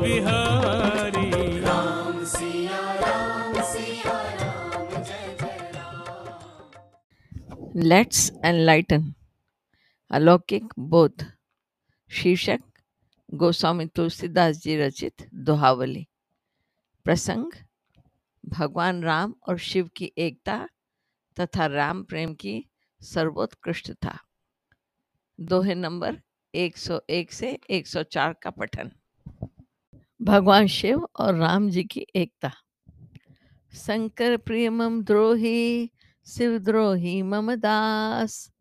बिहारी। राम सिया राम सिया राम जय जय Ram. Let's enlighten अलौकिक बोध। शीर्षक गोस्वामी तुलसीदास जी रचित दोहावली। प्रसंग भगवान राम और शिव की एकता तथा राम प्रेम की सर्वोत्कृष्टता। दोहे नंबर 101 से 104 का पठन। भगवान शिव और राम जी की एकता। शंकर प्रिय मम द्रोही, शिव द्रोही मम दास।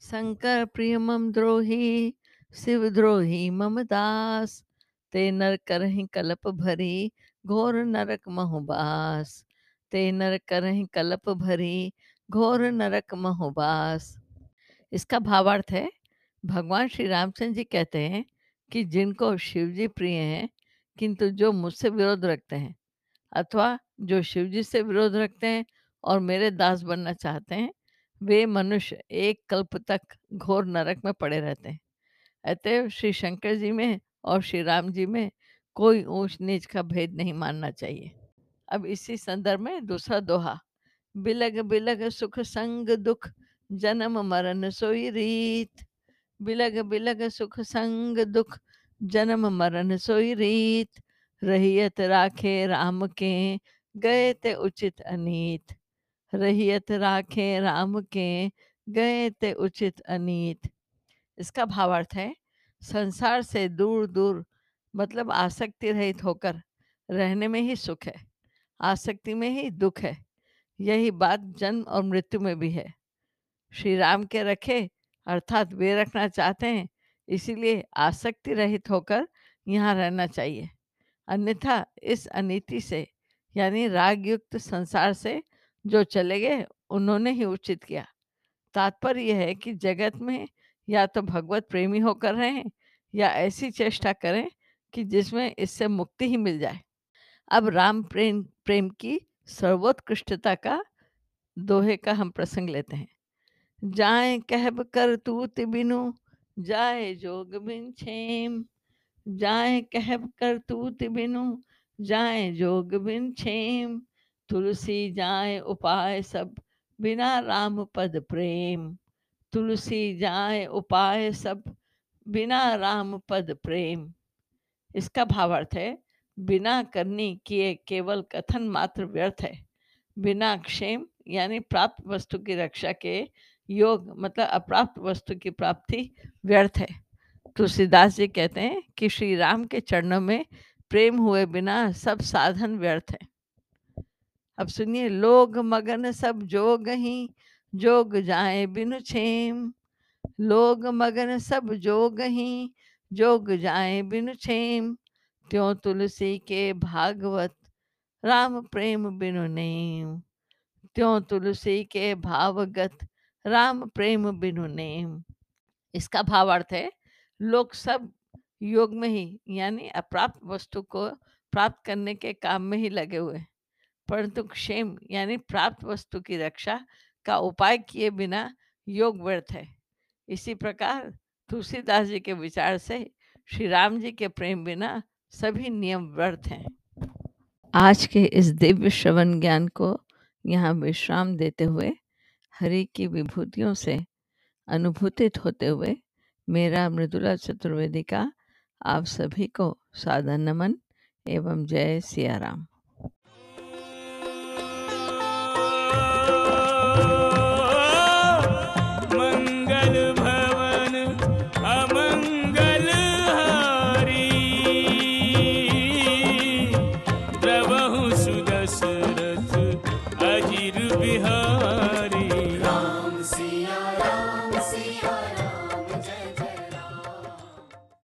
शंकर प्रिय मम द्रोही, शिव द्रोही मम दास। ते नर करहि कलप भरी, घोर नरक महुबास ते नर करहि कलप भरी, घोर नरक महुबास इसका भावार्थ है, भगवान श्री रामचंद्र जी कहते हैं कि जिनको शिव जी प्रिय हैं किंतु जो मुझसे विरोध रखते हैं अथवा जो शिव जी से विरोध रखते हैं और मेरे दास बनना चाहते हैं, वे मनुष्य एक कल्प तक घोर नरक में पड़े रहते हैं। अतएव श्री शंकर जी में और श्री राम जी में कोई ऊंच नीच का भेद नहीं मानना चाहिए। अब इसी संदर्भ में दूसरा दोहा, बिलग बिलग सुख संग दुख, जन्म मरण सोई रीत। बिलग बिलग सुख संग दुख जन्म मरण सोई रीत, रहियत राखे राम के, गए ते उचित अनीत। रहियत राखे राम के, गए ते उचित अनीत। इसका भावार्थ है, संसार से दूर दूर मतलब आसक्ति रहित होकर रहने में ही सुख है, आसक्ति में ही दुख है, यही बात जन्म और मृत्यु में भी है। श्री राम के रखे, अर्थात वे रखना चाहते हैं इसीलिए आसक्ति रहित होकर यहाँ रहना चाहिए। अन्यथा इस अनीति से यानी राग युक्त संसार से जो चले गए, उन्होंने ही उचित किया। तात्पर्य यह है कि जगत में या तो भगवत प्रेमी होकर रहें या ऐसी चेष्टा करें कि जिसमें इससे मुक्ति ही मिल जाए। अब राम प्रेम प्रेम की सर्वोत्कृष्टता का दोहे का हम प्रसंग लेते हैं। जाए कहब कर तूत बिनु जाए जोग बिन छेम, जाए कहब कर तूत बिनु, जाए जोग बिन छेम। तुलसी जाए उपाय सब बिना राम पद प्रेम। तुलसी जाए उपाय सब बिना राम पद प्रेम। इसका भावार्थ है, बिना करनी किए केवल कथन मात्र व्यर्थ है। बिना क्षेम, यानी प्राप्त वस्तु की रक्षा के योग मतलब अप्राप्त वस्तु की प्राप्ति व्यर्थ है। तुलसीदास जी कहते हैं कि श्री राम के चरणों में प्रेम हुए बिना सब साधन व्यर्थ है। अब सुनिए, लोग मगन सब जोग ही, जोग जाए बिनु छेम। लोग मगन सब जोग ही, जोग जाए बिनु छेम। त्यों तुलसी के भागवत, राम प्रेम बिनु नेम। त्यों तुलसी के भावगत राम प्रेम बिनु नेम। इसका भावार्थ है, लोग सब योग में ही, यानी अप्राप्त वस्तु को प्राप्त करने के काम में ही लगे हुए परंतु क्षेम, यानी प्राप्त वस्तु की रक्षा का उपाय किए बिना योग व्यर्थ है। इसी प्रकार तुलसीदास जी के विचार से श्री राम जी के प्रेम बिना सभी नियम व्यर्थ हैं। आज के इस दिव्य श्रवण ज्ञान को यहाँ विश्राम देते हुए हरि की विभूतियों से अनुभूतित होते हुए मेरा मृदुला चतुर्वेदी का आप सभी को सादर नमन एवं जय सियाराम। बिहार।